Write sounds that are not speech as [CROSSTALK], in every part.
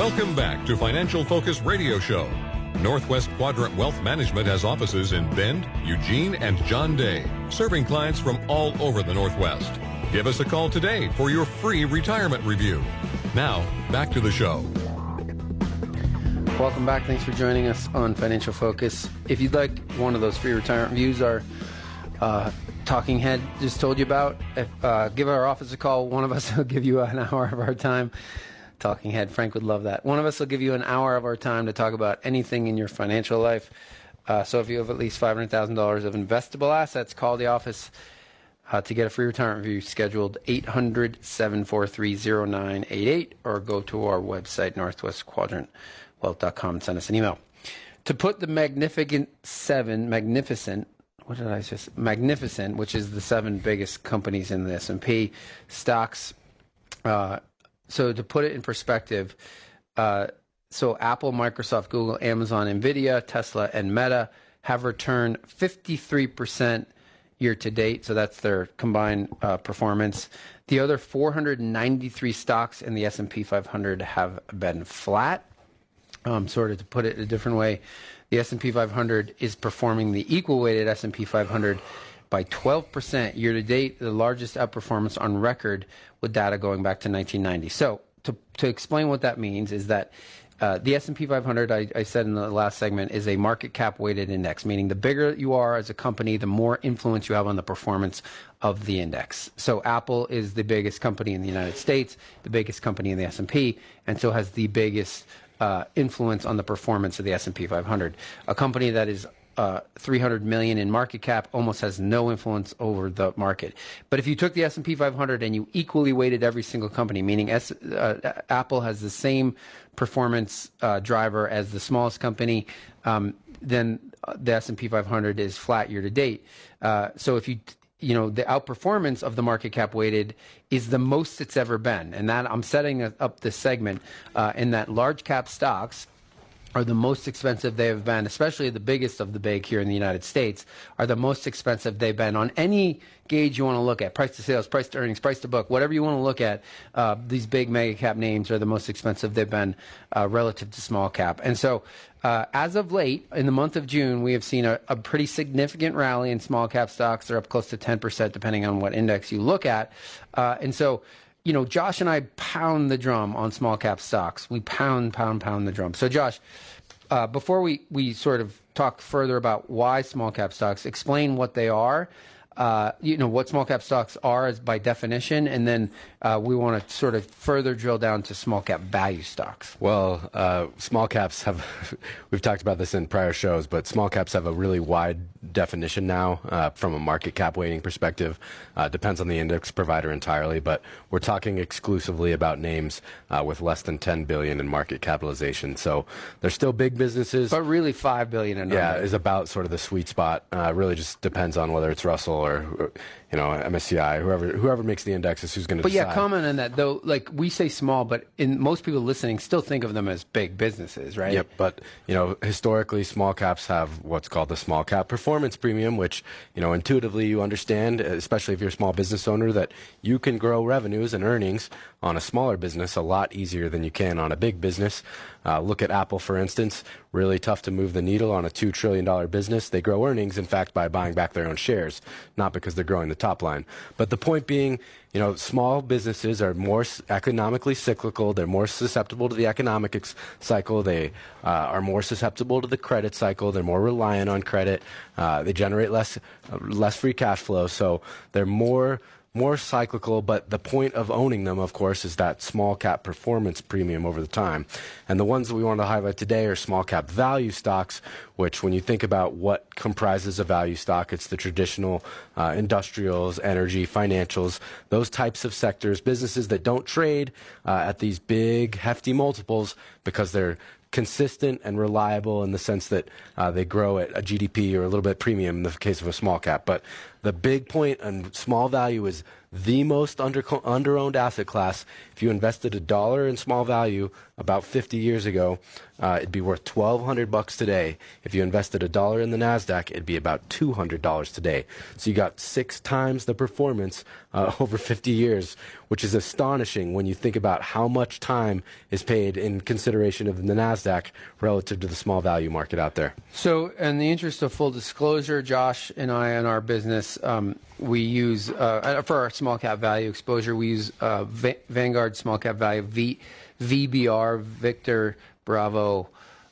Welcome back to Financial Focus Radio Show. Northwest Quadrant Wealth Management has offices in Bend, Eugene, and John Day, serving clients from all over the Northwest. Give us a call today for your free retirement review. Now, back to the show. Welcome back. Thanks for joining us on Financial Focus. If you'd like one of those free retirement reviews, our uh, talking head just told you about, if, uh, give our office a call. One of us [LAUGHS] will give you an hour of our time talking head. Frank would love that. One of us will give you an hour of our time to talk about anything in your financial life. Uh, so if you have at least $500,000 of investable assets, call the office uh, to get a free retirement review scheduled 800 743 0988 or go to our website, northwestquadrantwealth.com, and send us an email. To put the Magnificent Seven, Magnificent, what did I just Magnificent, which is the seven biggest companies in the S&P stocks uh, so to put it in perspective, uh, so Apple, Microsoft, Google, Amazon, Nvidia, Tesla, and Meta have returned 53% year to date. So that's their combined uh, performance. The other 493 stocks in the S&P 500 have been flat. Um, sort of to put it a different way, the S&P 500 is performing the equal weighted S&P 500 by 12% year to date, the largest outperformance on record with data going back to 1990. So, to, to explain what that means is that uh, the S&P 500, I, I, said in the last segment, is a market cap weighted index, meaning the bigger you are as a company, the more influence you have on the performance of the index. So Apple is the biggest company in the United States, the biggest company in the S&P, and so has the biggest uh, influence on the performance of the S&P 500. A company that is uh, 300 million in market cap almost has no influence over the market. But if you took the S&P 500 and you equally weighted every single company, meaning S, uh, Apple has the same performance uh, driver as the smallest company, um, then the S&P 500 is flat year to date. Uh, so if you you know the outperformance of the market cap weighted is the most it's ever been and that i'm setting up this segment uh, in that large cap stocks are the most expensive they have been, especially the biggest of the big here in the United States, are the most expensive they've been on any gauge you want to look at price to sales, price to earnings, price to book, whatever you want to look at. Uh, these big mega cap names are the most expensive they've been uh, relative to small cap. And so, uh, as of late, in the month of June, we have seen a, a, pretty significant rally in small cap stocks. They're up close to 10%, depending on what index you look at. Uh, and so, you know, Josh and I pound the drum on small cap stocks. We pound, pound, pound the drum. So, Josh, uh, before we, we sort of talk further about why small cap stocks, explain what they are uh, you know what small cap stocks are as by definition, and then uh, we want to sort of further drill down to small cap value stocks. Well, uh, small caps have [LAUGHS] we've talked about this in prior shows, but small caps have a really wide definition now uh, from a market cap weighting perspective. Uh, depends on the index provider entirely, but we're talking exclusively about names uh, with less than 10 billion in market capitalization. So they're still big businesses, but really five billion and yeah is about sort of the sweet spot. really just depends on whether it's Russell or you know MSCI, whoever whoever makes the indexes, who's going to. Decide. But decide. yeah, comment on that though. Like we say small, but in most people listening still think of them as big businesses, right? Yep. But you know, historically, small caps have what's called the small cap performance premium, which you know intuitively you understand, especially if you're a small business owner, that you can grow revenues and earnings on a smaller business a lot easier than you can on a big business. Uh, look at Apple, for instance. Really tough to move the needle on a $2 trillion business. They grow earnings, in fact, by buying back their own shares, not because they're growing the top line. But the point being, you know, small businesses are more economically cyclical. They're more susceptible to the economic ex- cycle. They uh, are more susceptible to the credit cycle. They're more reliant on credit. Uh, they generate less, uh, less free cash flow. So they're more more cyclical, but the point of owning them, of course, is that small cap performance premium over the time. And the ones that we want to highlight today are small cap value stocks, which, when you think about what comprises a value stock, it's the traditional uh, industrials, energy, financials, those types of sectors, businesses that don't trade uh, at these big, hefty multiples because they're consistent and reliable in the sense that uh, they grow at a GDP or a little bit premium in the case of a small cap. But the big point and small value is the most under owned asset class. If you invested a dollar in small value about 50 years ago, uh, it'd be worth 1,200 bucks today. If you invested a dollar in the Nasdaq, it'd be about 200 dollars today. So you got six times the performance uh, [LAUGHS] over 50 years, which is astonishing when you think about how much time is paid in consideration of the Nasdaq relative to the small value market out there. So, in the interest of full disclosure, Josh and I, in our business, um, we use uh, for our small cap value exposure, we use uh, Va- Vanguard Small Cap Value v- VBR Victor Bravo.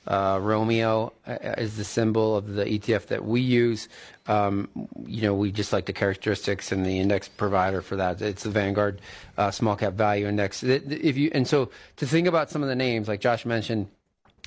Uh, Romeo uh, is the symbol of the ETF that we use. Um, you know, we just like the characteristics and the index provider for that. It's the Vanguard uh, Small Cap Value Index. If you and so to think about some of the names, like Josh mentioned,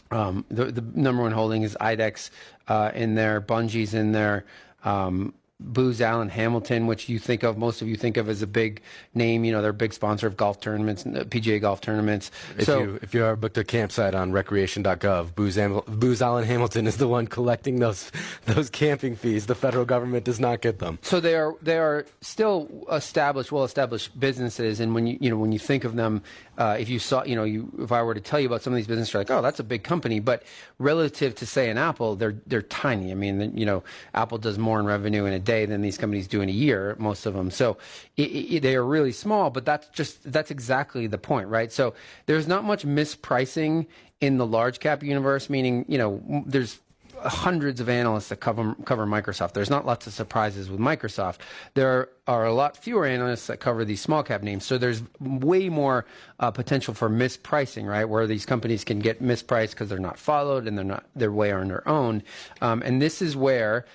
um, the, the number one holding is IDEX uh, in there, Bunge's in there. Um, Booz Allen Hamilton, which you think of, most of you think of as a big name. You know, they're a big sponsor of golf tournaments, uh, PGA golf tournaments. If so, you if you are booked a campsite on recreation.gov, Booz, Am- Booz Allen Hamilton is the one collecting those [LAUGHS] those camping fees. The federal government does not get them. So they are they are still established, well established businesses, and when you you know when you think of them, uh, if you saw you know you if I were to tell you about some of these businesses, you're like, oh, that's a big company, but relative to say an Apple, they're they're tiny. I mean, you know, Apple does more in revenue in a day than these companies do in a year, most of them. So it, it, they are really small, but that's just that's exactly the point, right? So there's not much mispricing in the large cap universe, meaning you know there's hundreds of analysts that cover cover Microsoft. There's not lots of surprises with Microsoft. There are a lot fewer analysts that cover these small cap names. So there's way more uh, potential for mispricing, right? Where these companies can get mispriced because they're not followed and they're not they're way on their own. Um, and this is where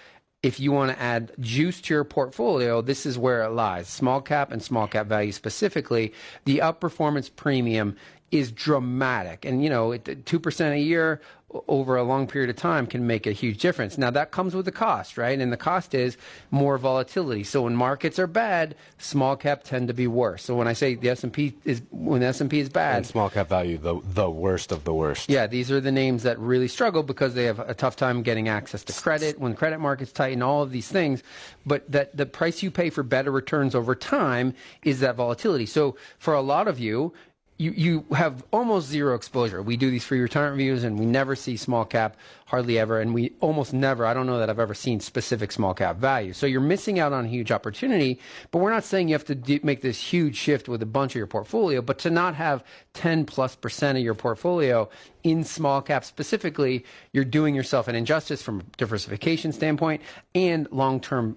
if you want to add juice to your portfolio, this is where it lies. Small cap and small cap value specifically, the outperformance premium is dramatic. And, you know, 2% a year over a long period of time can make a huge difference. Now that comes with a cost, right? And the cost is more volatility. So when markets are bad, small cap tend to be worse. So when I say the S&P is when the S&P is bad, and small cap value the the worst of the worst. Yeah, these are the names that really struggle because they have a tough time getting access to credit when credit markets tighten all of these things, but that the price you pay for better returns over time is that volatility. So for a lot of you, you, you have almost zero exposure. We do these free retirement reviews and we never see small cap, hardly ever. And we almost never, I don't know that I've ever seen specific small cap value. So you're missing out on a huge opportunity, but we're not saying you have to make this huge shift with a bunch of your portfolio, but to not have 10 plus percent of your portfolio in small cap specifically, you're doing yourself an injustice from a diversification standpoint and long term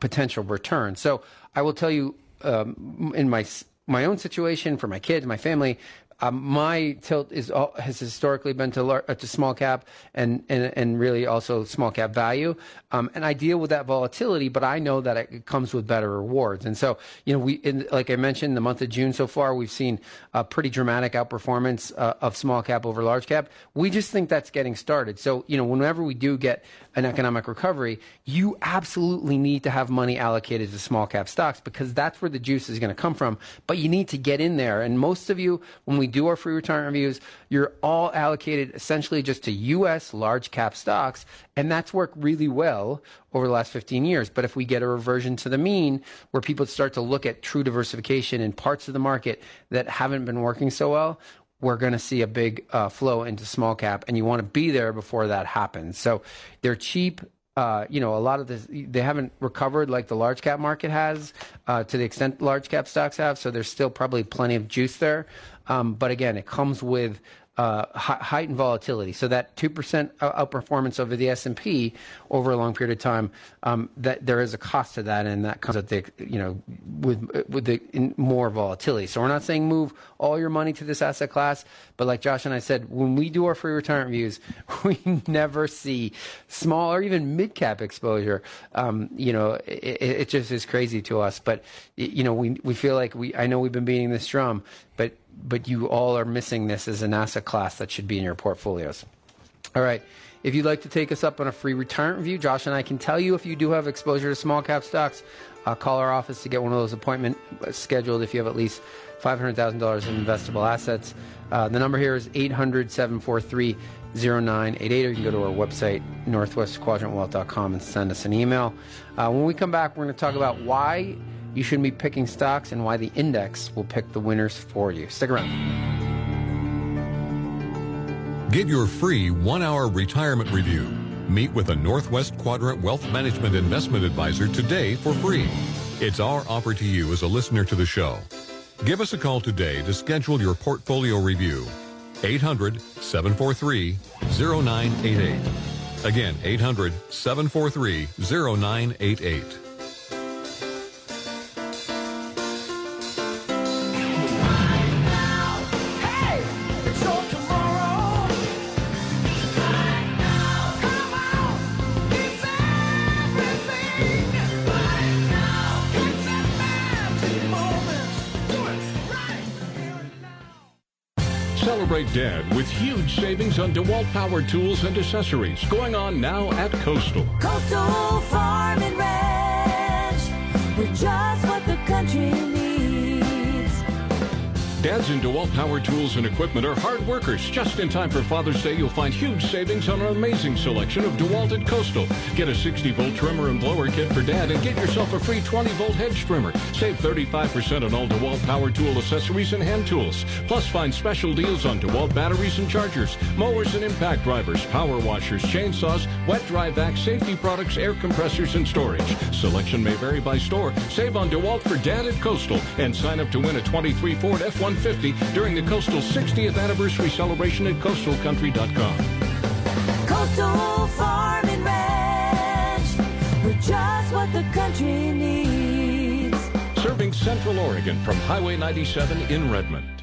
potential return. So I will tell you, um, in my my own situation, for my kids, my family, um, my tilt is has historically been to lar- uh, to small cap and, and and really also small cap value, um, and I deal with that volatility, but I know that it comes with better rewards. And so, you know, we in, like I mentioned, the month of June so far, we've seen a pretty dramatic outperformance uh, of small cap over large cap. We just think that's getting started. So, you know, whenever we do get an economic recovery, you absolutely need to have money allocated to small cap stocks because that's where the juice is going to come from. But you need to get in there. And most of you, when we do our free retirement reviews, you're all allocated essentially just to U.S. large cap stocks. And that's worked really well over the last 15 years. But if we get a reversion to the mean where people start to look at true diversification in parts of the market that haven't been working so well, we're going to see a big uh, flow into small cap, and you want to be there before that happens. So they're cheap. Uh, you know, a lot of this, they haven't recovered like the large cap market has uh, to the extent large cap stocks have. So there's still probably plenty of juice there. Um, but again, it comes with uh, heightened volatility. So that two percent outperformance over the S and P over a long period of time, um, that there is a cost to that, and that comes at the you know with with the more volatility. So we're not saying move all your money to this asset class, but like Josh and I said, when we do our free retirement views, [LAUGHS] we never see small or even mid cap exposure. Um, you know, it, it just is crazy to us. But you know, we we feel like we. I know we've been beating this drum, but but you all are missing this as an asset class that should be in your portfolios. All right. If you'd like to take us up on a free retirement review, Josh and I can tell you if you do have exposure to small cap stocks, uh, call our office to get one of those appointments scheduled if you have at least $500,000 in investable assets. Uh, the number here is 800 743 0988, or you can go to our website, northwestquadrantwealth.com, and send us an email. Uh, when we come back, we're going to talk about why you shouldn't be picking stocks and why the index will pick the winners for you. Stick around. Get your free one hour retirement review. Meet with a Northwest Quadrant Wealth Management Investment Advisor today for free. It's our offer to you as a listener to the show. Give us a call today to schedule your portfolio review. 800 743 0988. Again, 800 743 0988. Dad with huge savings on DeWalt power tools and accessories going on now at Coastal. Coastal Farm and Ranch. We're just what the country needs. Dads in DeWalt Power Tools and Equipment are hard workers. Just in time for Father's Day, you'll find huge savings on an amazing selection of DeWalt and Coastal. Get a 60-volt trimmer and blower kit for Dad and get yourself a free 20-volt hedge trimmer. Save 35% on all DeWalt Power Tool accessories and hand tools. Plus, find special deals on DeWalt batteries and chargers, mowers and impact drivers, power washers, chainsaws, wet dry vac safety products, air compressors, and storage. Selection may vary by store. Save on DeWalt for Dad at Coastal and sign up to win a 23 Ford F-1 150 during the Coastal 60th anniversary celebration at coastalcountry.com. Coastal Farm and Ranch. We're just what the country needs. Serving Central Oregon from Highway 97 in Redmond.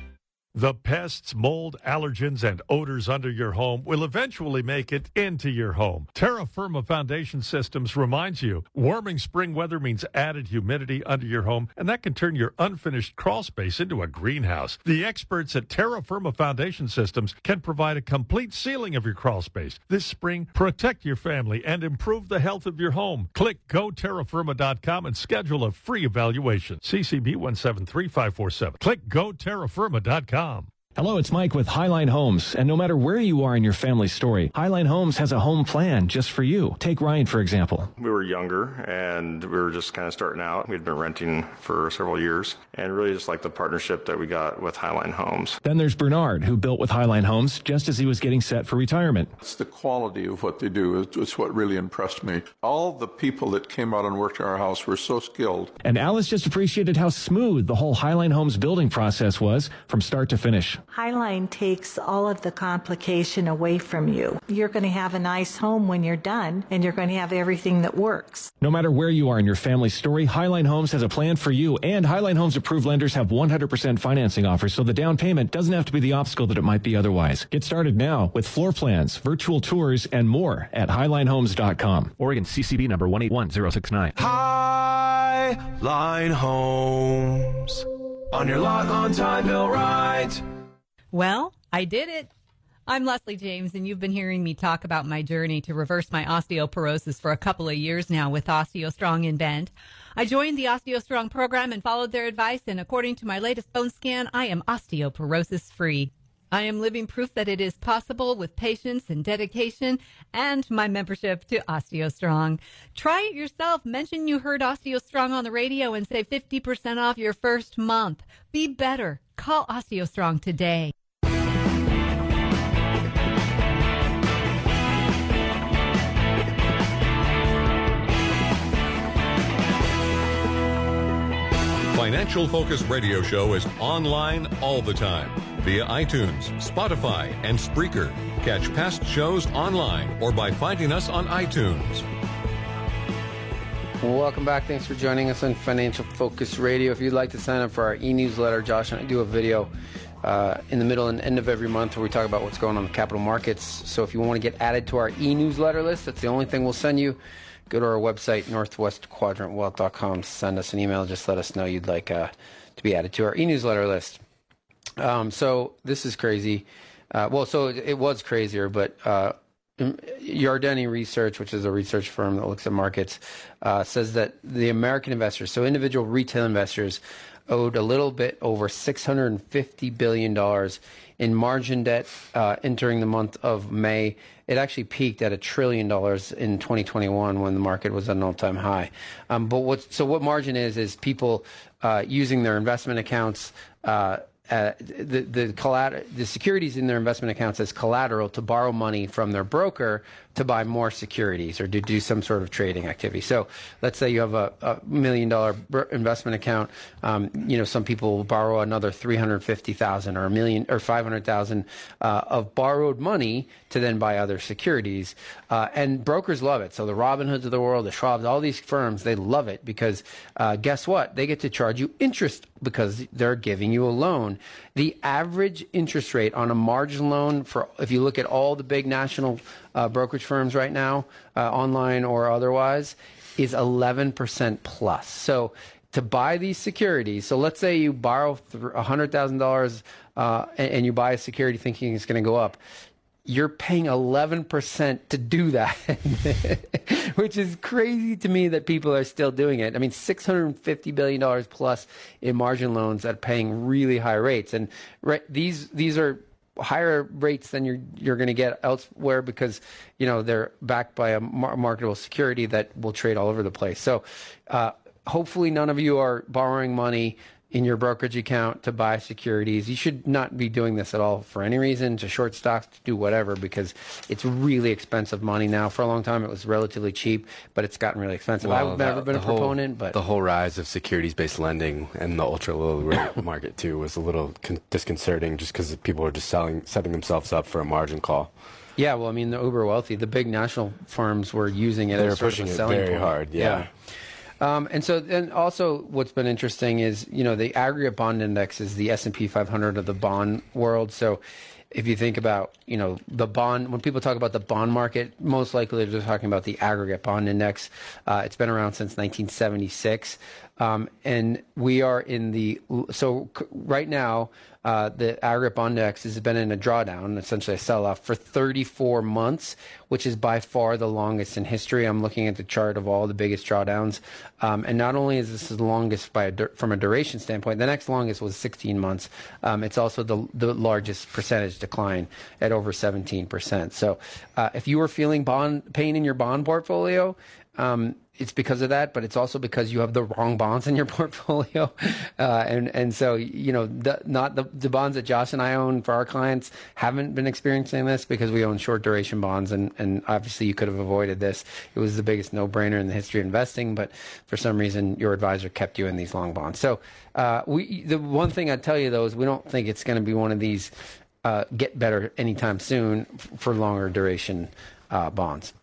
The pests, mold, allergens, and odors under your home will eventually make it into your home. Terra Firma Foundation Systems reminds you warming spring weather means added humidity under your home, and that can turn your unfinished crawl space into a greenhouse. The experts at Terra Firma Foundation Systems can provide a complete sealing of your crawl space. This spring, protect your family and improve the health of your home. Click goterrafirma.com and schedule a free evaluation. CCB 173547. Click goterrafirma.com com. Hello, it's Mike with Highline Homes. And no matter where you are in your family story, Highline Homes has a home plan just for you. Take Ryan, for example. We were younger and we were just kind of starting out. We'd been renting for several years and really just like the partnership that we got with Highline Homes. Then there's Bernard, who built with Highline Homes just as he was getting set for retirement. It's the quality of what they do. It's what really impressed me. All the people that came out and worked in our house were so skilled. And Alice just appreciated how smooth the whole Highline Homes building process was from start to finish. Highline takes all of the complication away from you. You're going to have a nice home when you're done, and you're going to have everything that works. No matter where you are in your family story, Highline Homes has a plan for you, and Highline Homes approved lenders have 100% financing offers, so the down payment doesn't have to be the obstacle that it might be otherwise. Get started now with floor plans, virtual tours, and more at HighlineHomes.com. Oregon CCB number 181069. Highline Homes. On your lot on time, bill right. Well, I did it. I'm Leslie James, and you've been hearing me talk about my journey to reverse my osteoporosis for a couple of years now with OsteoStrong and Bend. I joined the OsteoStrong program and followed their advice, and according to my latest bone scan, I am osteoporosis free. I am living proof that it is possible with patience and dedication and my membership to OsteoStrong. Try it yourself. Mention you heard OsteoStrong on the radio and save 50% off your first month. Be better. Call OsteoStrong today. Financial Focus Radio Show is online all the time via iTunes, Spotify, and Spreaker. Catch past shows online or by finding us on iTunes. Welcome back. Thanks for joining us on Financial Focus Radio. If you'd like to sign up for our e-newsletter, Josh and I do a video uh, in the middle and end of every month where we talk about what's going on in the capital markets. So if you want to get added to our e-newsletter list, that's the only thing we'll send you. Go to our website, northwestquadrantwealth.com. Send us an email. Just let us know you'd like uh, to be added to our e-newsletter list. Um, so this is crazy. Uh, well, so it, it, was crazier, but uh, Yardeni Research, which is a research firm that looks at markets, uh, says that the American investors, so individual retail investors, owed a little bit over $650 billion in margin debt uh, entering the month of May. It actually peaked at a trillion dollars in 2021 when the market was at an all-time high. Um, but what so what margin is is people uh, using their investment accounts. Uh, the the, the securities in their investment accounts as collateral to borrow money from their broker to buy more securities or to do some sort of trading activity. So let's say you have a, a million dollar investment account. Um, you know, some people will borrow another 350,000 or a million or 500,000 uh, of borrowed money to then buy other securities. Uh, and brokers love it. So the Robinhoods of the world, the Schwabs, all these firms, they love it because uh, guess what? They get to charge you interest because they're giving you a loan. The average interest rate on a margin loan for, if you look at all the big national uh, brokerage firms right now, uh, online or otherwise, is 11% plus. So to buy these securities, so let's say you borrow $100,000 uh, and, and you buy a security thinking it's going to go up you're paying 11% to do that, [LAUGHS] which is crazy to me that people are still doing it. I mean, $650 billion plus in margin loans at paying really high rates. And right, these, these are higher rates than you're you're going to get elsewhere because you know they're backed by a mar- marketable security that will trade all over the place. So uh, hopefully none of you are borrowing money in your brokerage account to buy securities. You should not be doing this at all for any reason, to short stocks, to do whatever, because it's really expensive money now. For a long time, it was relatively cheap, but it's gotten really expensive. Well, I've never been a whole, proponent, but the whole rise of securities-based lending and the ultra low rate [COUGHS] market too was a little con- disconcerting, just because people are just selling, setting themselves up for a margin call. Yeah, well, I mean, the uber wealthy, the big national firms were using it. They were pushing it very point. hard. yeah. yeah. Um, and so, and also, what's been interesting is you know the aggregate bond index is the S and P 500 of the bond world. So, if you think about you know the bond when people talk about the bond market, most likely they're talking about the aggregate bond index. Uh, it's been around since 1976, um, and we are in the so right now uh, the aggregate bond index has been in a drawdown, essentially a sell-off, for 34 months, which is by far the longest in history. I'm looking at the chart of all the biggest drawdowns, um, and not only is this the longest by a, from a duration standpoint, the next longest was 16 months. Um, it's also the, the largest percentage decline at over 17%. So, uh, if you were feeling bond pain in your bond portfolio, um, it's because of that, but it's also because you have the wrong bonds in your [LAUGHS] portfolio, uh, and and so you know the, not the, the bonds that Josh and I own for our clients haven't been experiencing this because we own short duration bonds, and and obviously you could have avoided this. It was the biggest no brainer in the history of investing, but for some reason your advisor kept you in these long bonds. So uh, we the one thing I tell you though is we don't think it's going to be one of these uh, get better anytime soon for longer duration uh, bonds.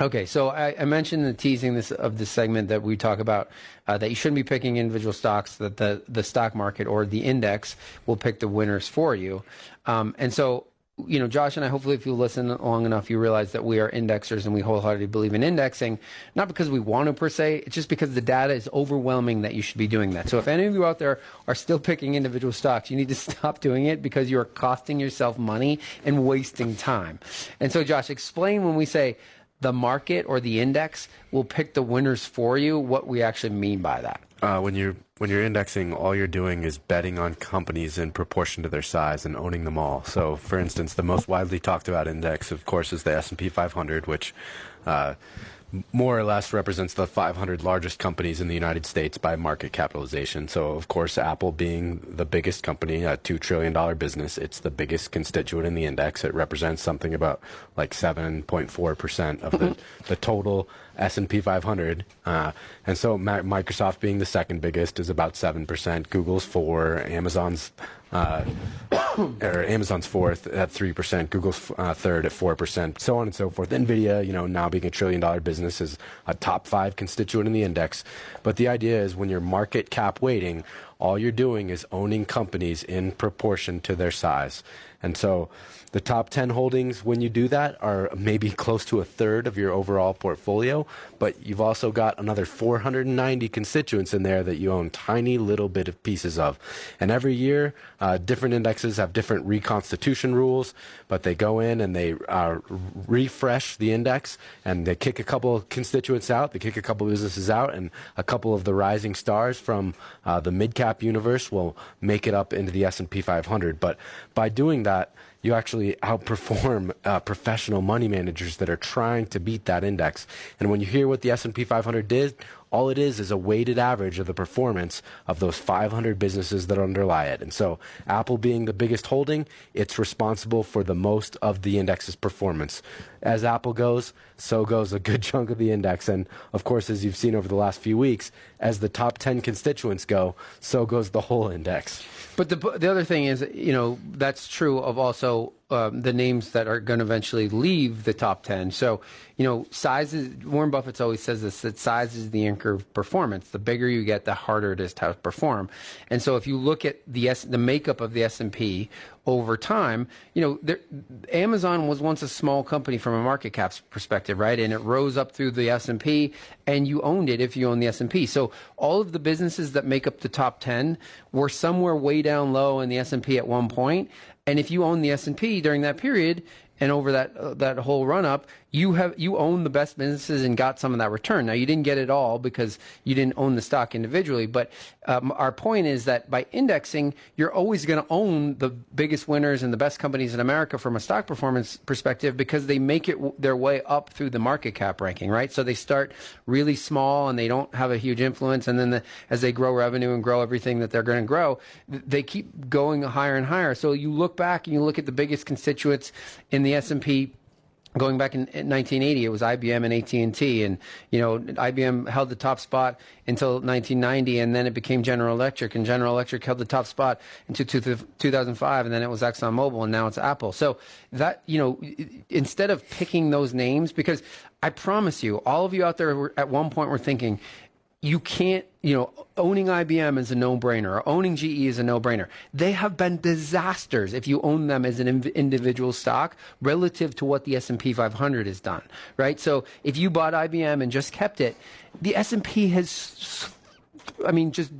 Okay, so I, I, mentioned the teasing this of this segment that we talk about uh, that you shouldn't be picking individual stocks; that the the stock market or the index will pick the winners for you. Um, and so, you know, Josh and I, hopefully, if you listen long enough, you realize that we are indexers and we wholeheartedly believe in indexing, not because we want to per se, it's just because the data is overwhelming that you should be doing that. So, if any of you out there are still picking individual stocks, you need to [LAUGHS] stop doing it because you are costing yourself money and wasting time. And so, Josh, explain when we say the market or the index will pick the winners for you, what we actually mean by that. Uh, when you're when you're indexing, all you're doing is betting on companies in proportion to their size and owning them all. So, for instance, the most widely talked about index, of course, is the S and P 500, which uh, more or less represents the 500 largest companies in the United States by market capitalization. So, of course, Apple being the biggest company, a $2 trillion business, it's the biggest constituent in the index. It represents something about like 7.4% of the, mm-hmm. the total S&P 500. Uh, and so Microsoft being the second biggest is about seven percent, Google's four, Amazon's uh, [COUGHS] or Amazon's fourth at three percent, Google's uh, third at four percent, so on and so forth. Nvidia, you know, now being a trillion dollar business, is a top five constituent in the index. But the idea is when you're market cap weighting, all you're doing is owning companies in proportion to their size, and so the top 10 holdings, when you do that, are maybe close to a third of your overall portfolio, but you've also got another 490 constituents in there that you own tiny little bit of pieces of. And every year, uh, different indexes have different reconstitution rules, but they go in and they uh, refresh the index and they kick a couple of constituents out, they kick a couple of businesses out, and a couple of the rising stars from uh, the mid cap universe will make it up into the S&P 500. But by doing that, you actually outperform uh, professional money managers that are trying to beat that index. And when you hear what the S&P 500 did, all it is is a weighted average of the performance of those 500 businesses that underlie it. And so, Apple being the biggest holding, it's responsible for the most of the index's performance. As Apple goes, so goes a good [LAUGHS] chunk of the index. And of course, as you've seen over the last few weeks, as the top 10 constituents go, so goes the whole index. But the the other thing is, you know, that's true of also um, the names that are going to eventually leave the top 10. So, you know, size is, Warren Buffett always says this, that size is the anchor of performance. The bigger you get, the harder it is to perform. And so if you look at the S, the makeup of the S&P over time, you know, there, Amazon was once a small company from a market cap perspective, right? And it rose up through the S&P and you owned it if you own the S&P. So all of the businesses that make up the top 10 were somewhere way down low in the S&P at one point and if you own the S&P during that period and over that uh, that whole run up, you have you own the best businesses and got some of that return. Now you didn't get it all because you didn't own the stock individually, but um, our point is that by indexing, you're always going to own the biggest winners and the best companies in America from a stock performance perspective because they make it w- their way up through the market cap ranking, right? So they start really small and they don't have a huge influence, and then the, as they grow revenue and grow everything that they're going to grow, they keep going higher and higher. So you look back and you look at the biggest constituents in the S&P going back in, 1980 it was IBM and AT&T and you know IBM held the top spot until 1990 and then it became General Electric and General Electric held the top spot until 2005 and then it was ExxonMobil and now it's Apple. So that you know instead of picking those names because I promise you all of you out there were, at one point were thinking you can't, you know, owning IBM is a no-brainer, or owning GE is a no-brainer. They have been disasters if you own them as an individual stock relative to what the S&P 500 has done, right? So if you bought IBM and just kept it, the S&P has, I mean, just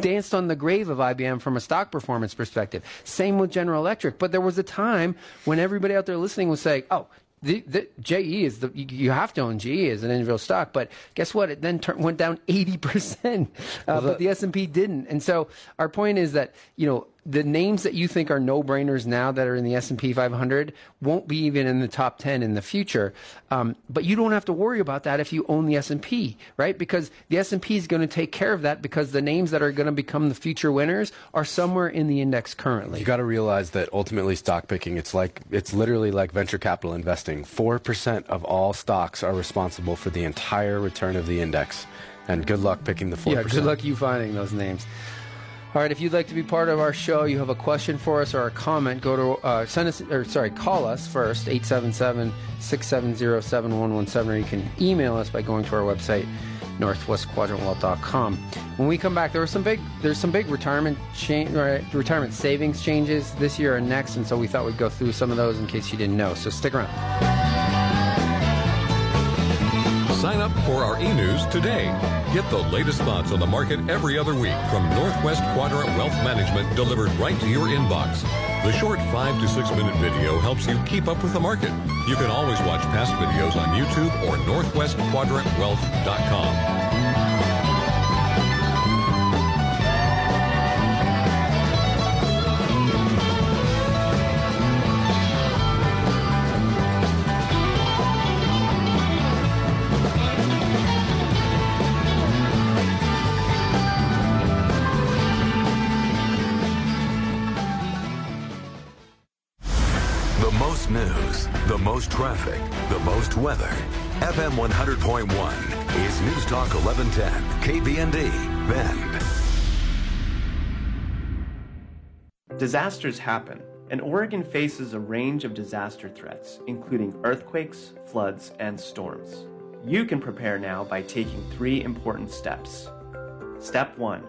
danced on the grave of IBM from a stock performance perspective. Same with General Electric. But there was a time when everybody out there listening was saying, oh, the, the GE is the you have to own GE as an individual stock, but guess what? It then turned, went down eighty percent, uh, well, but the S and P didn't. And so our point is that you know the names that you think are no-brainers now that are in the S&P 500 won't be even in the top 10 in the future. Um, but you don't have to worry about that if you own the S&P, right? Because the S&P is going to take care of that because the names that are going to become the future winners are somewhere in the index currently. You got to realize that ultimately stock picking, it's like it's literally like venture capital investing. 4% of all stocks are responsible for the entire return of the index. And good luck picking the 4%. Yeah, good luck you finding those names. All right, if you'd like to be part of our show, you have a question for us or a comment, go to uh, send us or sorry, call us first 877-670-7117 or you can email us by going to our website northwestquadrantwealth.com. When we come back, there are some big there's some big retirement change retirement savings changes this year and next, and so we thought we'd go through some of those in case you didn't know. So stick around. Sign up for our e-news today. Get the latest thoughts on the market every other week from Northwest Quadrant Wealth Management delivered right to your inbox. The short 5 to 6 minute video helps you keep up with the market. You can always watch past videos on YouTube or northwestquadrantwealth.com. weather. FM 100.1 is News Talk 1110, KBND, Bend. Disasters happen, and Oregon faces a range of disaster threats, including earthquakes, floods, and storms. You can prepare now by taking three important steps. Step 1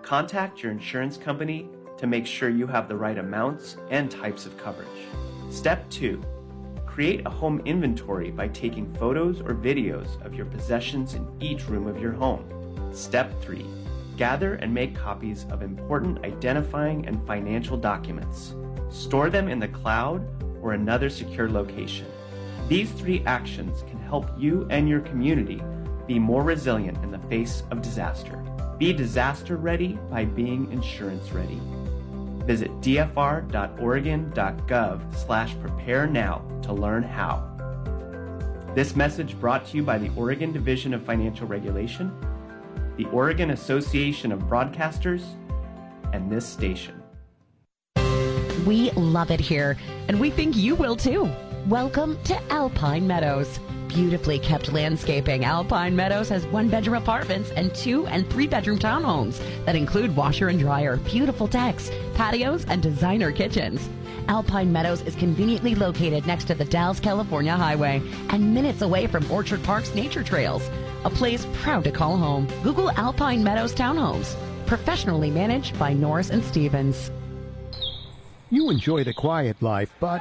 Contact your insurance company to make sure you have the right amounts and types of coverage. Step 2 Create a home inventory by taking photos or videos of your possessions in each room of your home. Step 3 Gather and make copies of important identifying and financial documents. Store them in the cloud or another secure location. These three actions can help you and your community be more resilient in the face of disaster. Be disaster ready by being insurance ready. Visit dfr.oregon.gov slash prepare now to learn how. This message brought to you by the Oregon Division of Financial Regulation, the Oregon Association of Broadcasters, and this station. We love it here, and we think you will too. Welcome to Alpine Meadows. Beautifully kept landscaping, Alpine Meadows has one bedroom apartments and two and three bedroom townhomes that include washer and dryer, beautiful decks, patios, and designer kitchens. Alpine Meadows is conveniently located next to the Dalles, California highway and minutes away from Orchard Park's nature trails. A place proud to call home. Google Alpine Meadows Townhomes. Professionally managed by Norris and Stevens. You enjoy the quiet life, but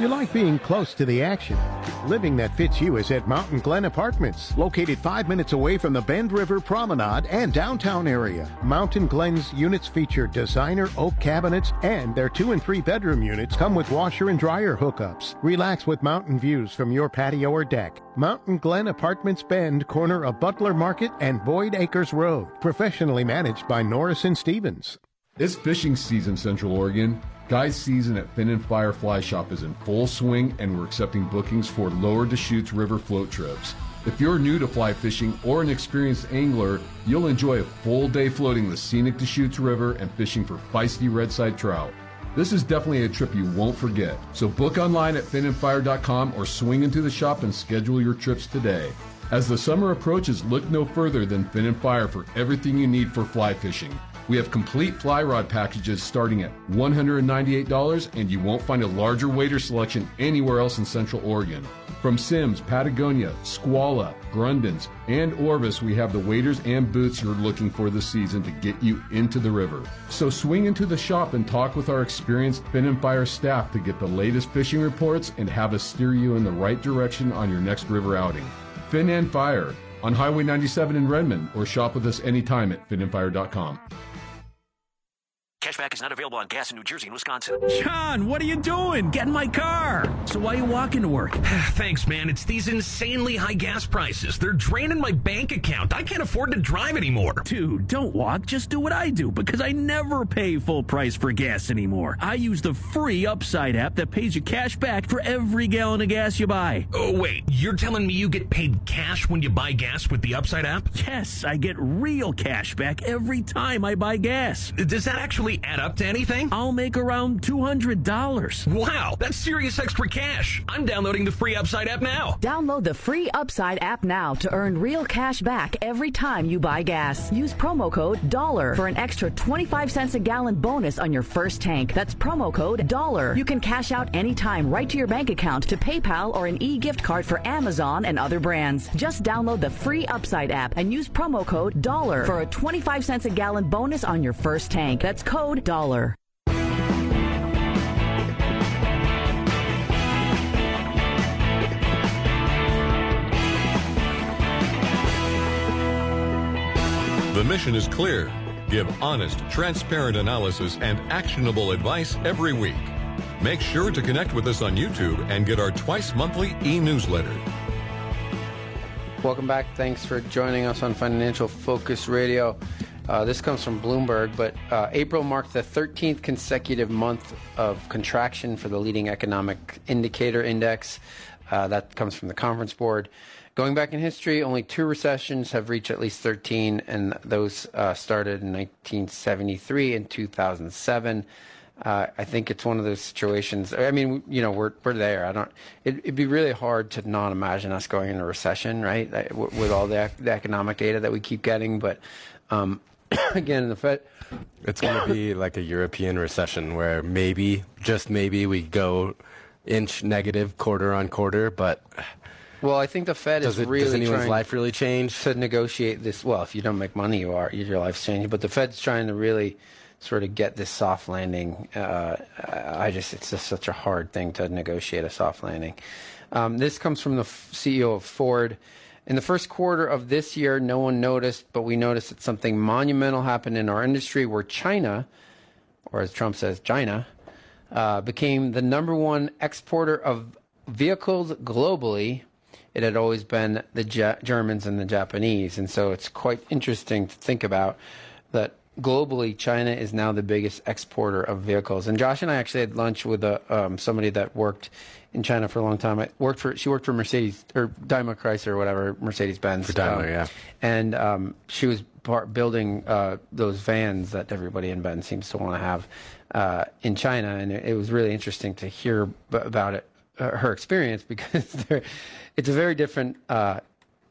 you like being close to the action. Living that fits you is at Mountain Glen Apartments, located five minutes away from the Bend River Promenade and downtown area. Mountain Glen's units feature designer oak cabinets, and their two and three bedroom units come with washer and dryer hookups. Relax with mountain views from your patio or deck. Mountain Glen Apartments Bend, corner of Butler Market and Boyd Acres Road. Professionally managed by Norris and Stevens. It's fishing season, Central Oregon. Guys season at Fin and Fire Fly Shop is in full swing, and we're accepting bookings for Lower Deschutes River float trips. If you're new to fly fishing or an experienced angler, you'll enjoy a full day floating the scenic Deschutes River and fishing for feisty redside trout. This is definitely a trip you won't forget. So book online at finandfire.com or swing into the shop and schedule your trips today. As the summer approaches, look no further than Fin and Fire for everything you need for fly fishing. We have complete fly rod packages starting at $198, and you won't find a larger wader selection anywhere else in Central Oregon. From Simms, Patagonia, Skwala, Grundens, and Orvis, we have the waders and boots you're looking for this season to get you into the river. So swing into the shop and talk with our experienced Fin and Fire staff to get the latest fishing reports and have us steer you in the right direction on your next river outing. Fin and Fire on Highway 97 in Redmond, or shop with us anytime at finandfire.com. Cashback is not available on gas in New Jersey and Wisconsin. John, what are you doing? Get in my car. So why are you walking to work? [SIGHS] Thanks, man. It's these insanely high gas prices. They're draining my bank account. I can't afford to drive anymore. Dude, don't walk. Just do what I do because I never pay full price for gas anymore. I use the free Upside app that pays you cash back for every gallon of gas you buy. Oh, wait. You're telling me you get paid cash when you buy gas with the Upside app? Yes, I get real cash back every time I buy gas. Does that actually add up to anything? I'll make around $200. Wow, that's serious extra cash. I'm downloading the free Upside app now. Download the free Upside app now to earn real cash back every time you buy gas. Use promo code DOLLAR for an extra 25 cents a gallon bonus on your first tank. That's promo code DOLLAR. You can cash out anytime right to your bank account to PayPal or an e-gift card for Amazon and other brands. Just download the free Upside app and use promo code DOLLAR for a 25 cents a gallon bonus on your first tank. That's code DOLLAR. The mission is clear. Give honest, transparent analysis and actionable advice every week. Make sure to connect with us on YouTube and get our twice monthly e-newsletter. Welcome back. Thanks for joining us on Financial Focus Radio. Uh, this comes from Bloomberg, but uh, April marked the 13th consecutive month of contraction for the leading economic indicator index. Uh, that comes from the Conference Board. Going back in history, only two recessions have reached at least 13, and those uh, started in 1973 and 2007. Uh, I think it's one of those situations. I mean, you know, we're we're there. I don't. It, would be really hard to not imagine us going into recession, right? With all the, the economic data that we keep getting, but um, [COUGHS] again, the Fed. [COUGHS] It's going to be like a European recession where maybe, just maybe, we go inch negative quarter on quarter, but. Well, I think the Fed does is it, really does anyone's trying life really change to negotiate this. Well, if you don't make money, you are your life's changing. But the Fed's trying to really sort of get this soft landing. Uh, I just it's just such a hard thing to negotiate a soft landing. Um, this comes from the f- CEO of Ford. In the first quarter of this year, no one noticed, but we noticed that something monumental happened in our industry where China, or as Trump says, China, uh, became the number one exporter of vehicles globally. It had always been the Germans and the Japanese. And so it's quite interesting to think about that globally, China is now the biggest exporter of vehicles. And Josh and I actually had lunch with a, um, somebody that worked in China for a long time. I worked for she worked for Mercedes or Daimler Chrysler or whatever Mercedes Benz. For Daimler, yeah. And um, she was part building uh, those vans that everybody in Benz seems to want to have uh, in China, and it, it was really interesting to hear b- about it, uh, her experience [LAUGHS] because it's a very different.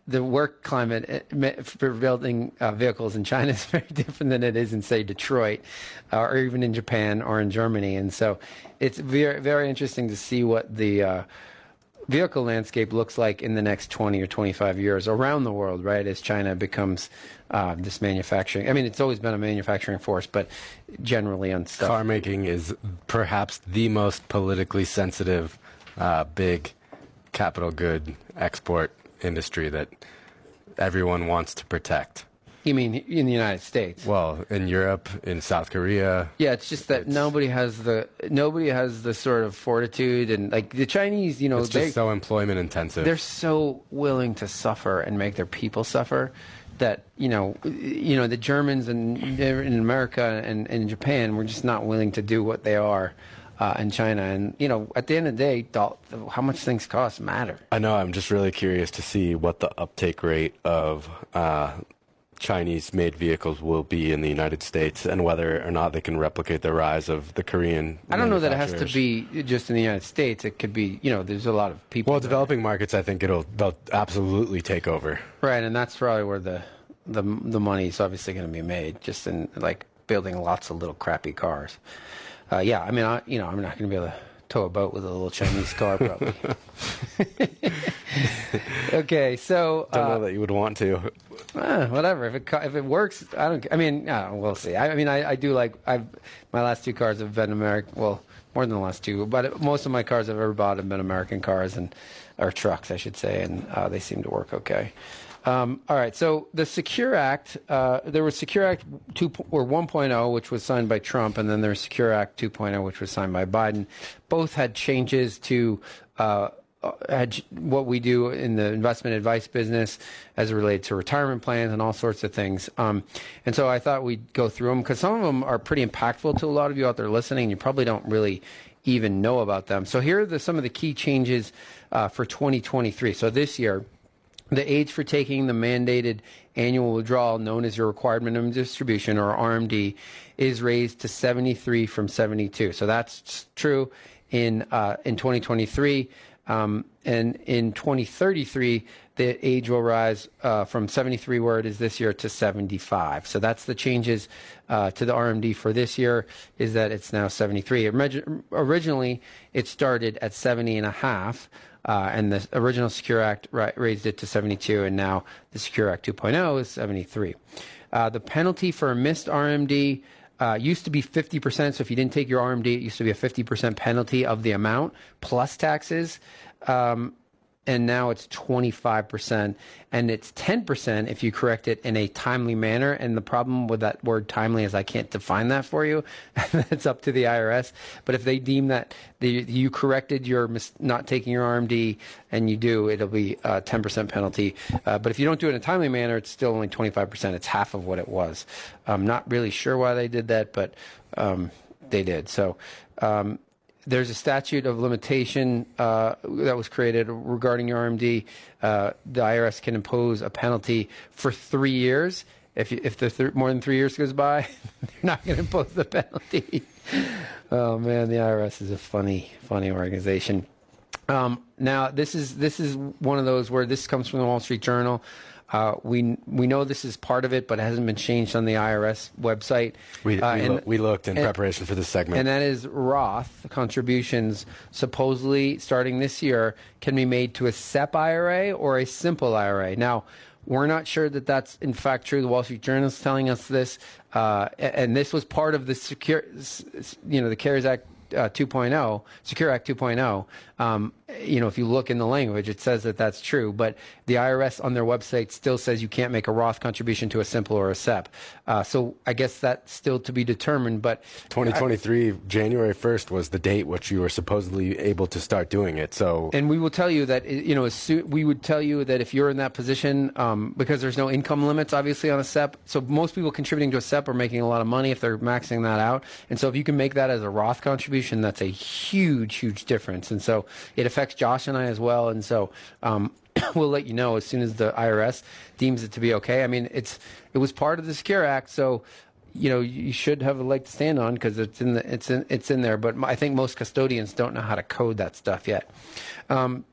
The work climate uh, for building uh, vehicles in China [LAUGHS] is very different than it is in, say, Detroit, uh, or even in Japan or in Germany. And so, it's very very interesting to see what the uh, vehicle landscape looks like in the next 20 or 25 years around the world, right? As China becomes uh, this manufacturing. I mean, it's always been a manufacturing force, but generally on stuff. car making is perhaps the most politically sensitive, uh, big capital good export industry that everyone wants to protect. You mean in the United States? Well, in Europe, in South Korea, Yeah, it's just that nobody has the nobody has the sort of fortitude and like the Chinese, you know, it's just so employment intensive. they're so willing to suffer and make their people suffer that you know you know the Germans and in America and in Japan were just not willing to do what they are uh, in China and you know at the end of the day how much things cost matter I know. I'm just really curious to see what the uptake rate of uh, Chinese-made vehicles will be in the United States, and whether or not they can replicate the rise of the Korean. I don't know that it has to be just in the United States it could be you know there's a lot of people Well, developing markets, I think it'll they'll absolutely take over. Right, and that's probably where the the the money is obviously going to be made, just in like building lots of little crappy cars. Uh, yeah, I mean, I, you know, I'm not going to be able to tow a boat with a little Chinese car, probably. [LAUGHS] okay, so Don't uh, know that you would want to. eh, whatever. If it if it works, I don't. I mean, uh, we'll see. I, I mean, I, I do like. I've my last two cars have been American. Well, more than the last two, but most of my cars I've ever bought have been American cars and or trucks, I should say, and uh, they seem to work okay. Um, all right, so the Secure Act, uh, there was Secure Act 2 or 1.0, which was signed by Trump, and then there's Secure Act 2.0, which was signed by Biden. Both had changes to uh, uh, had what we do in the investment advice business as it related to retirement plans and all sorts of things. Um, and so I thought we'd go through them because some of them are pretty impactful to a lot of you out there listening. And you probably don't really even know about them. So here are the, some of the key changes uh, for 2023. So this year, the age for taking the mandated annual withdrawal, known as your required minimum distribution or RMD, is raised to 73 from 72. So that's true in uh, in 2023. Um, and in 2033, the age will rise uh, from 73, where it is this year, to 75. So that's the changes uh, to the RMD for this year. Is that it's now 73. Origi- Originally, it started at 70 and a half. Uh, and the original Secure Act ra- raised it to 72, and now the Secure Act 2.0 is 73. Uh, the penalty for a missed RMD uh, used to be 50%. So if you didn't take your RMD, it used to be a 50% penalty of the amount plus taxes. Um, and now it's 25%. And it's 10% if you correct it in a timely manner. And the problem with that word timely is I can't define that for you. [LAUGHS] it's up to the IRS. But if they deem that the, you corrected your mis- not taking your RMD and you do, it'll be a 10% penalty. Uh, but if you don't do it in a timely manner, it's still only 25%. It's half of what it was. I'm not really sure why they did that, but um, they did. So um, there's a statute of limitation uh, that was created regarding your RMD. Uh, the IRS can impose a penalty for three years. If, if the th- more than three years goes by, [LAUGHS] they're not going to impose the penalty. [LAUGHS] oh man, the IRS is a funny, funny organization. Um, now, this is this is one of those where this comes from the Wall Street Journal. Uh, we we know this is part of it, but it hasn't been changed on the IRS website. We, Uh, we, and- loo- we looked in and- preparation for this segment. and that is Roth contributions, supposedly starting this year, can be made to a SEP IRA or a simple IRA. Now, we're not sure that that's in fact true. The Wall Street Journal is telling us this, uh, and this was part of the secure, you know, the CARES Act. Uh, 2.0, Secure Act 2.0. Um, you know, if you look in the language, it says that that's true. But the IRS on their website still says you can't make a Roth contribution to a simple or a SEP. Uh, so I guess that's still to be determined. But 2023, January 1st was the date which you were supposedly able to start doing it. So And we will tell you that you know as soon, we would tell you that if you're in that position, um, because there's no income limits obviously on a SEP. So most people contributing to a SEP are making a lot of money if they're maxing that out. And so if you can make that as a Roth contribution, that's a huge, huge difference. And so it affects Josh and I as well. And so um, [COUGHS] we'll let you know as soon as the IRS deems it to be okay. I mean, it's it was part of the Secure Act, so you know you should have a leg to stand on because it's in the it's in it's in there. But I think most custodians don't know how to code that stuff yet. Um,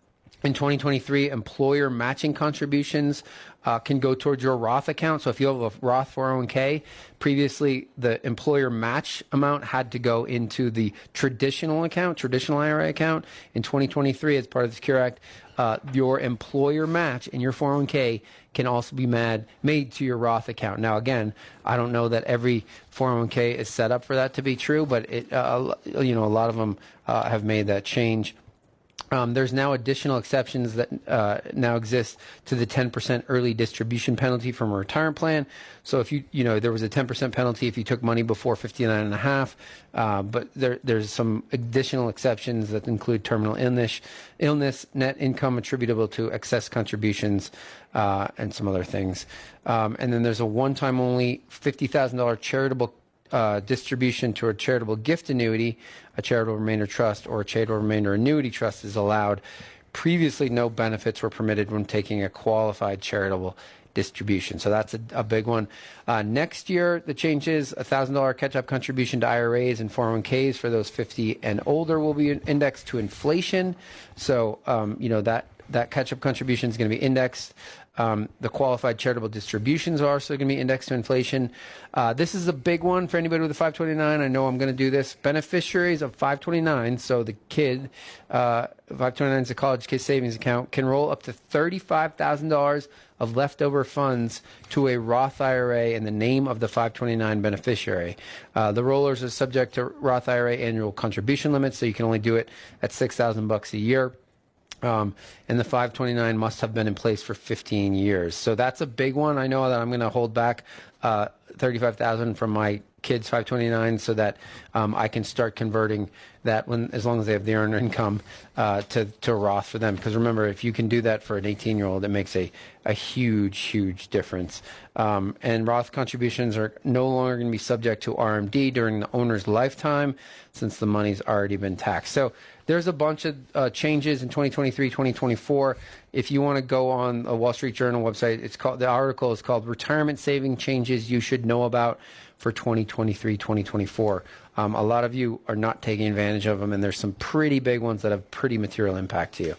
in 2023, employer matching contributions uh, can go towards your Roth account. So if you have a Roth 401k, previously the employer match amount had to go into the traditional account, traditional IRA account. In 2023, as part of the Secure Act, uh, your employer match in your 401k can also be mad, made to your Roth account. Now, again, I don't know that every 401k is set up for that to be true, but it, uh, you know, a lot of them uh, have made that change. Um, there's now additional exceptions that uh, now exist to the 10% early distribution penalty from a retirement plan. So if you, you know, there was a 10% penalty if you took money before 59 and a half, uh, but there, there's some additional exceptions that include terminal illness, illness, net income attributable to excess contributions, uh, and some other things. Um, and then there's a one-time only $50,000 charitable uh, distribution to a charitable gift annuity, a charitable remainder trust, or a charitable remainder annuity trust is allowed. Previously, no benefits were permitted when taking a qualified charitable distribution. So that's a, a big one. Uh, next year, the change is a $1,000 catch up contribution to IRAs and 401ks for those 50 and older will be indexed to inflation. So, um, you know, that, that catch up contribution is going to be indexed. Um, the qualified charitable distributions are also going to be indexed to inflation. Uh, this is a big one for anybody with a 529. I know I'm going to do this. Beneficiaries of 529, so the kid, uh, 529 is a college kid savings account, can roll up to $35,000 of leftover funds to a Roth IRA in the name of the 529 beneficiary. Uh, the rollers are subject to Roth IRA annual contribution limits, so you can only do it at 6,000 bucks a year. Um, and the 529 must have been in place for 15 years. So that's a big one. I know that I'm going to hold back uh, 35,000 from my kids 529 so that um, I can start converting that when as long as they have the earned income uh, to to Roth for them. Because remember, if you can do that for an 18 year old, it makes a a huge huge difference. Um, and Roth contributions are no longer going to be subject to RMD during the owner's lifetime, since the money's already been taxed. So there's a bunch of uh, changes in 2023, 2024. If you want to go on a Wall Street Journal website, it's called the article is called "Retirement Saving Changes You Should Know About for 2023, 2024." Um, a lot of you are not taking advantage of them, and there's some pretty big ones that have pretty material impact to you.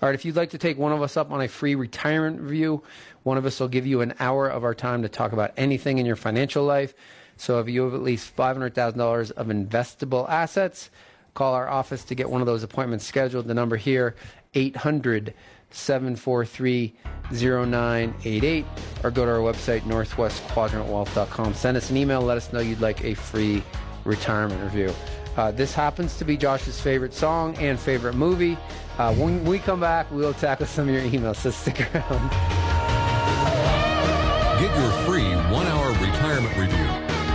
All right, if you'd like to take one of us up on a free retirement review, one of us will give you an hour of our time to talk about anything in your financial life. So if you have at least $500,000 of investable assets, call our office to get one of those appointments scheduled. The number here, 800 743 0988, or go to our website, northwestquadrantwealth.com. Send us an email, let us know you'd like a free retirement review. Uh, this happens to be Josh's favorite song and favorite movie. Uh, when we come back, we'll tackle some of your emails, so stick around. Get your free one hour retirement review.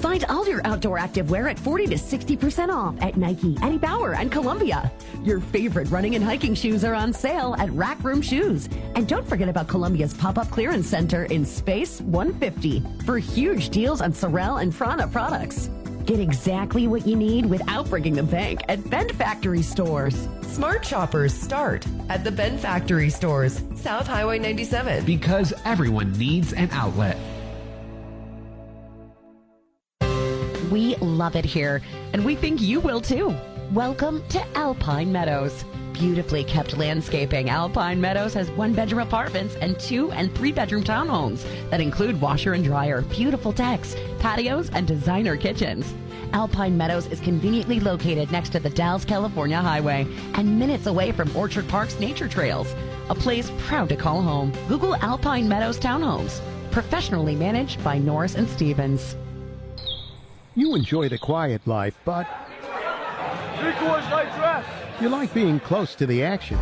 Find all your outdoor activewear at 40 to 60% off at Nike, Eddie Bauer, and Columbia. Your favorite running and hiking shoes are on sale at Rack Room Shoes. And don't forget about Columbia's pop-up clearance center in Space 150 for huge deals on Sorel and Prana products. Get exactly what you need without breaking the bank at Bend Factory stores. Smart shoppers start at the Bend Factory stores, South Highway 97. Because everyone needs an outlet. We love it here, and we think you will too. Welcome to Alpine Meadows. Beautifully kept landscaping, Alpine Meadows has one bedroom apartments and two and three bedroom townhomes that include washer and dryer, beautiful decks, patios, and designer kitchens. Alpine Meadows is conveniently located next to the Dalles, California highway and minutes away from Orchard Park's nature trails. A place proud to call home. Google Alpine Meadows Townhomes. Professionally managed by Norris and Stevens. You enjoy the quiet life, but you like being close to the action.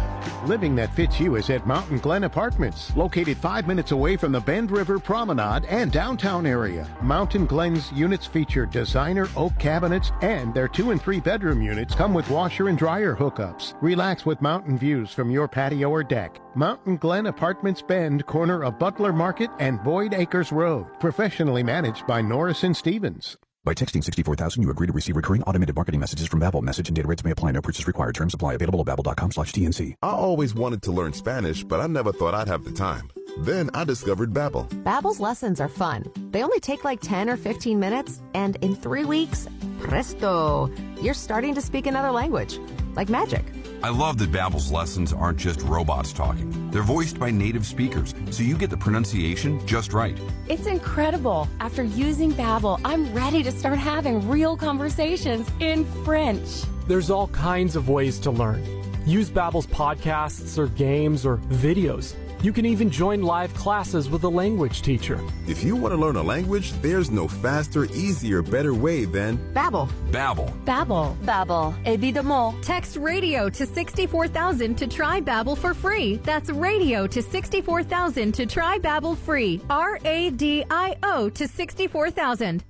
Living that fits you is at Mountain Glen Apartments, located five minutes away from the Bend River Promenade and downtown area. Mountain Glen's units feature designer oak cabinets, and their two and three bedroom units come with washer and dryer hookups. Relax with mountain views from your patio or deck. Mountain Glen Apartments Bend, corner of Butler Market and Boyd Acres Road. Professionally managed by Norris and Stevens. By texting 64000, you agree to receive recurring automated marketing messages from Babbel. Message and data rates may apply. No purchase required. Terms apply. Available at babbel.com slash TNC. I always wanted to learn Spanish, but I never thought I'd have the time. Then I discovered Babbel. Babbel's lessons are fun. They only take like 10 or 15 minutes, and in three weeks, presto, you're starting to speak another language. Like magic. I love that Babbel's lessons aren't just robots talking. They're voiced by native speakers, so you get the pronunciation just right. It's incredible. After using Babbel, I'm ready to start having real conversations in French. There's all kinds of ways to learn. Use Babbel's podcasts or games or videos. You can even join live classes with a language teacher. If you want to learn a language, there's no faster, easier, better way than Babbel. Babbel. Babbel. Babbel. Évidemment. Text radio to 64000 to try Babbel for free. That's radio to 64000 to try Babbel free. R A D I O to 64000.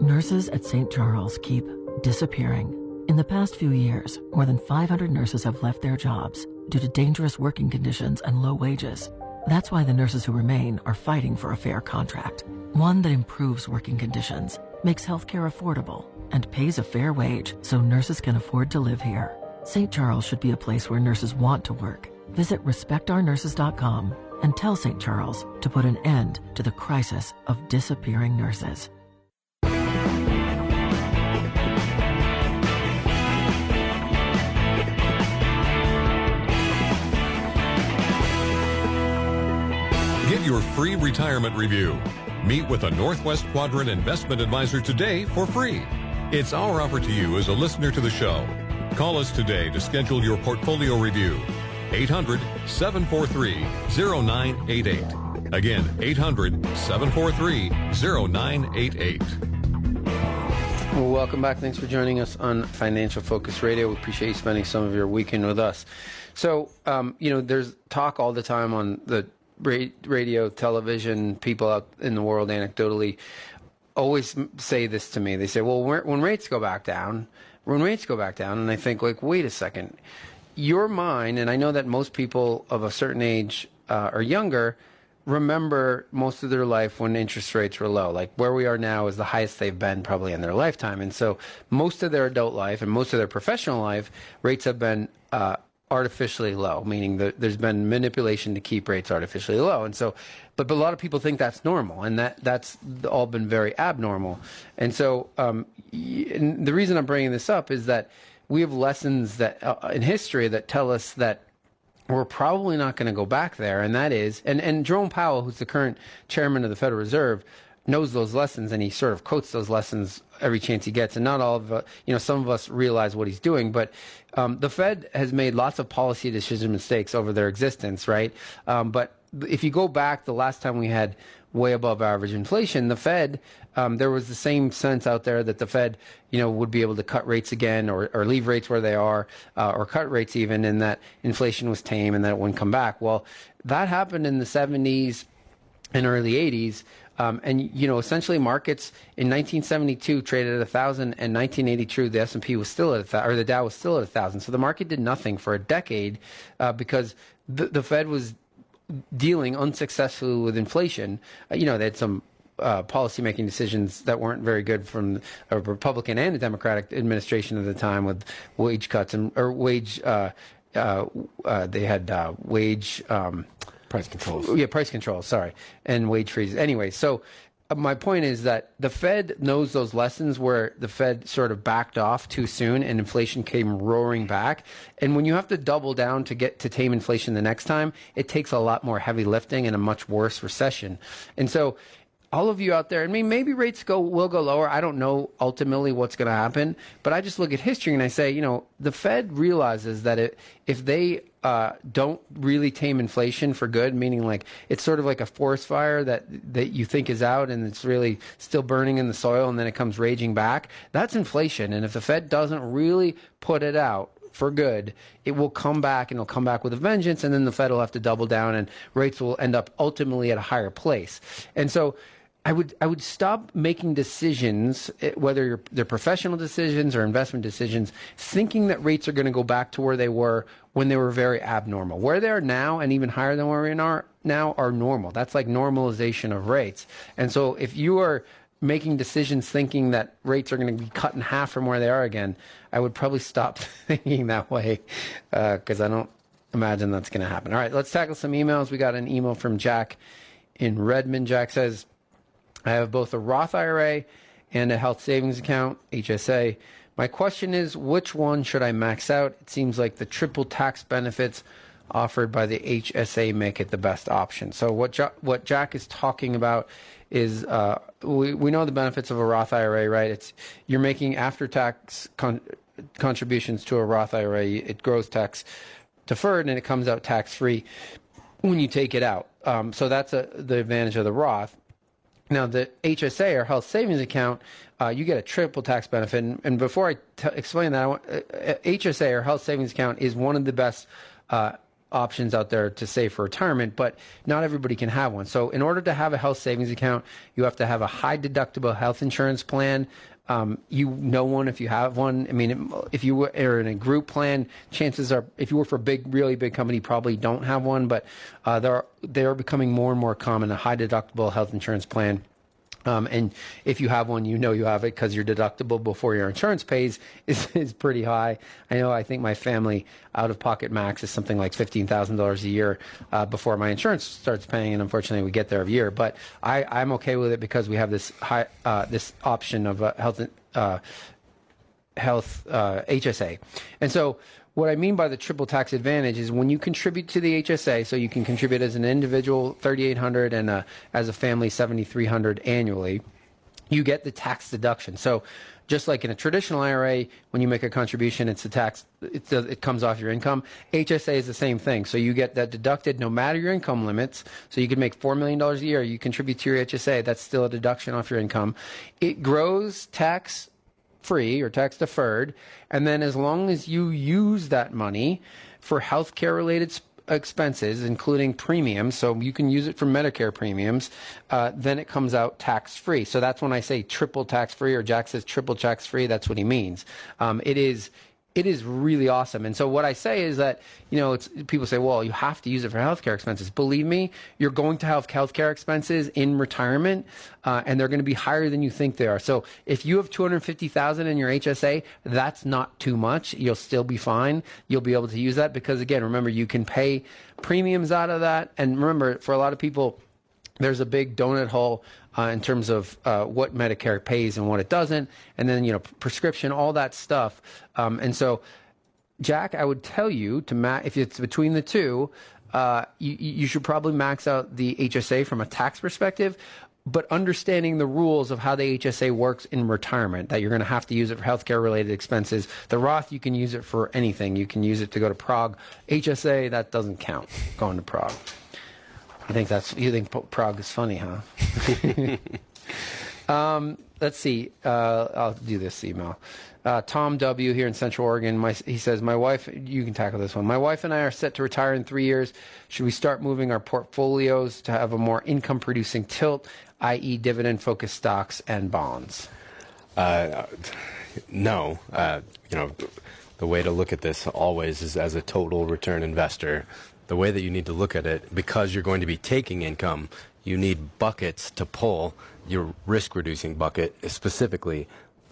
Nurses at St. Charles keep disappearing. In the past few years, more than 500 nurses have left their jobs due to dangerous working conditions and low wages. That's why the nurses who remain are fighting for a fair contract, one that improves working conditions, makes healthcare affordable, and pays a fair wage so nurses can afford to live here. St. Charles should be a place where nurses want to work. Visit respectournurses.com and tell St. Charles to put an end to the crisis of disappearing nurses. Your free retirement review. Meet with a Northwest Quadrant investment advisor today for free. It's our offer to you as a listener to the show. Call us today to schedule your portfolio review. 800 743 0988. Again, 800 743 0988. Well, welcome back. Thanks for joining us on Financial Focus Radio. We appreciate you spending some of your weekend with us. So, um, you know, there's talk all the time on the radio, television, people out in the world anecdotally always say this to me. They say, well, when rates go back down, when rates go back down, and I think, like, wait a second, your mind, and I know that most people of a certain age uh, or younger remember most of their life when interest rates were low. Like where we are now is the highest they've been probably in their lifetime. And so most of their adult life and most of their professional life, rates have been uh, artificially low, meaning that there's been manipulation to keep rates artificially low. And so, but, but a lot of people think that's normal, and that that's all been very abnormal. And so, um, and the reason I'm bringing this up is that we have lessons that uh, in history that tell us that we're probably not going to go back there, and that is, and and Jerome Powell, who's the current chairman of the Federal Reserve, knows those lessons and he sort of quotes those lessons every chance he gets. And not all of, uh, you know, some of us realize what he's doing, but um, the Fed has made lots of policy decision mistakes over their existence, right? Um, but if you go back the last time we had way above average inflation, the Fed, um, there was the same sense out there that the Fed, you know, would be able to cut rates again or, or leave rates where they are uh, or cut rates even, and that inflation was tame and that it wouldn't come back. Well, that happened in the 70s and early 80s. Um, and you know, essentially, markets in 1972 traded at a thousand, and 1982 the S&P was still at a thousand, or the Dow was still at a thousand. So the market did nothing for a decade uh, because the, the Fed was dealing unsuccessfully with inflation. Uh, you know, they had some uh, policymaking decisions that weren't very good from a Republican and a Democratic administration at the time with wage cuts and or wage. Uh, uh, uh they had uh, wage um, price controls. Yeah, price controls. Sorry, and wage freezes. Anyway, so uh, my point is that the Fed knows those lessons where the Fed sort of backed off too soon and inflation came roaring back. And when you have to double down to get to tame inflation the next time, it takes a lot more heavy lifting and a much worse recession. And so all of you out there, I mean, maybe rates go will go lower. I don't know ultimately what's going to happen, but I just look at history and I say, you know, the Fed realizes that it, if they uh, don't really tame inflation for good, meaning like it's sort of like a forest fire that that you think is out and it's really still burning in the soil and then it comes raging back. That's inflation, and if the Fed doesn't really put it out for good, it will come back and it'll come back with a vengeance, and then the Fed will have to double down and rates will end up ultimately at a higher place. And so I would I would stop making decisions, eh, whether they're professional decisions or investment decisions, thinking that rates are going to go back to where they were when they were very abnormal. Where they are now, and even higher than where we are now, are normal. That's like normalization of rates. And so, if you are making decisions thinking that rates are going to be cut in half from where they are again, I would probably stop [LAUGHS] thinking that way because uh, I don't imagine that's going to happen. All right, let's tackle some emails. We got an email from Jack in Redmond. Jack says. I have both a Roth IRA and a health savings account, HSA. My question is which one should I max out? It seems like the triple tax benefits offered by the HSA make it the best option. So what jo- what Jack is talking about is uh, we we know the benefits of a Roth IRA, right? It's you're making after tax con- contributions to a Roth IRA. It grows tax deferred and it comes out tax free when you take it out. Um, so that's a, the advantage of the Roth. Now, the HSA or health savings account, uh, you get a triple tax benefit. And, and before I t- explain that, I want, uh, HSA or health savings account is one of the best uh, options out there to save for retirement, but not everybody can have one. So, in order to have a health savings account, you have to have a high deductible health insurance plan. Um, you know one if you have one. I mean, if you are in a group plan, chances are, if you work for a big, really big company, probably don't have one. But uh, they are they are becoming more and more common. A high deductible health insurance plan um, and if you have one, you know you have it because your deductible before your insurance pays [LAUGHS] is, is pretty high. I know I think my family out of pocket max is something like $15,000 a year uh, before my insurance starts paying. And unfortunately, we get there every year. But I, I'm okay with it because we have this high, uh, this option of uh, health, uh, health HSA. Uh, and so what I mean by the triple tax advantage is when you contribute to the HSA, so you can contribute as an individual 3800 and uh, as a family 7300 annually, you get the tax deduction. So just like in a traditional IRA, when you make a contribution, it's a tax, it, it comes off your income. HSA is the same thing. So you get that deducted no matter your income limits. So you can make $4 million a year. You contribute to your HSA. That's still a deduction off your income. It grows tax free or tax deferred. And then as long as you use that money for healthcare related expenses, including premiums, so you can use it for Medicare premiums, uh, then it comes out tax free. So that's when I say triple tax free, or Jack says triple tax free. That's what he means. Um, it is it is really awesome. And so what I say is that, you know, it's people say, well, you have to use it for healthcare expenses. Believe me, you're going to have healthcare expenses in retirement, uh, and they're going to be higher than you think they are. So if you have 250,000 in your HSA, that's not too much. You'll still be fine. You'll be able to use that because again, remember, you can pay premiums out of that. And remember, for a lot of people, there's a big donut hole uh, in terms of uh, what Medicare pays and what it doesn't, and then you know prescription, all that stuff. Um, and so, Jack, I would tell you to if it's between the two, uh, you, you should probably max out the HSA from a tax perspective. but understanding the rules of how the HSA works in retirement, that you're going to have to use it for healthcare related expenses. The Roth, you can use it for anything. You can use it to go to Prague. HSA, that doesn't count, going to Prague. You think that's, you think Prague is funny, huh? [LAUGHS] um, let's see. Uh, I'll do this email. Uh, Tom W. here in Central Oregon. My, he says, "My wife, you can tackle this one. My wife and I are set to retire in three years. Should we start moving our portfolios to have a more income-producing tilt, i.e., dividend-focused stocks and bonds?" Uh, no. Uh, you know, the way to look at this always is as a total return investor. The way that you need to look at it, because you're going to be taking income, you need buckets to pull your risk reducing bucket specifically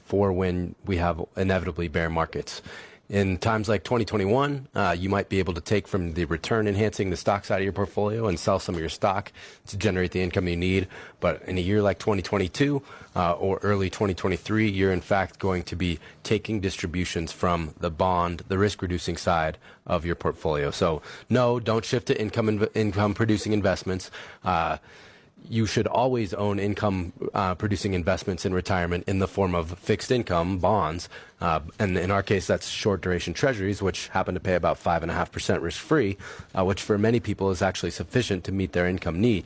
for when we have inevitably bear markets. In times like 2021, uh, you might be able to take from the return enhancing the stock side of your portfolio and sell some of your stock to generate the income you need. But in a year like 2022 uh, or early 2023, you're in fact going to be taking distributions from the bond, the risk reducing side of your portfolio. So no, don't shift to income inv- income producing investments. Uh, you should always own income uh, producing investments in retirement in the form of fixed income bonds. Uh, and in our case, that's short duration treasuries, which happen to pay about 5.5% risk free, uh, which for many people is actually sufficient to meet their income need.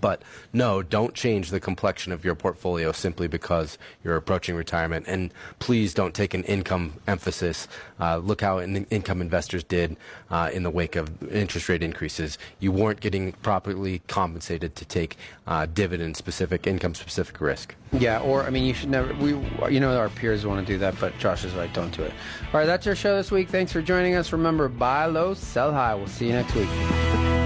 But no, don't change the complexion of your portfolio simply because you're approaching retirement. And please don't take an income emphasis. Uh, look how in- income investors did uh, in the wake of interest rate increases. You weren't getting properly compensated to take uh, dividend specific, income specific risk. Yeah, or I mean, you should never. We, you know, our peers want to do that, but Josh is right. Don't do it. All right, that's our show this week. Thanks for joining us. Remember, buy low, sell high. We'll see you next week.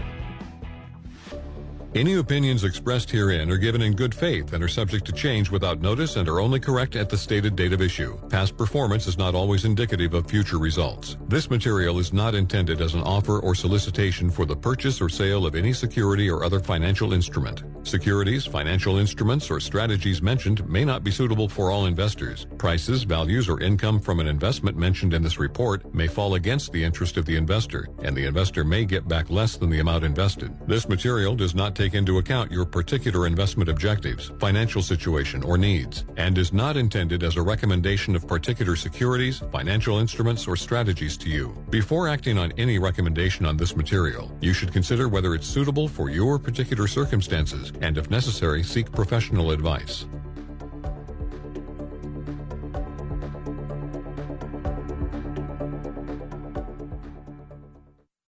Any opinions expressed herein are given in good faith and are subject to change without notice and are only correct at the stated date of issue. Past performance is not always indicative of future results. This material is not intended as an offer or solicitation for the purchase or sale of any security or other financial instrument. Securities, financial instruments, or strategies mentioned may not be suitable for all investors. Prices, values, or income from an investment mentioned in this report may fall against the interest of the investor, and the investor may get back less than the amount invested. This material does not take into account your particular investment objectives, financial situation, or needs, and is not intended as a recommendation of particular securities, financial instruments, or strategies to you. Before acting on any recommendation on this material, you should consider whether it's suitable for your particular circumstances and, if necessary, seek professional advice.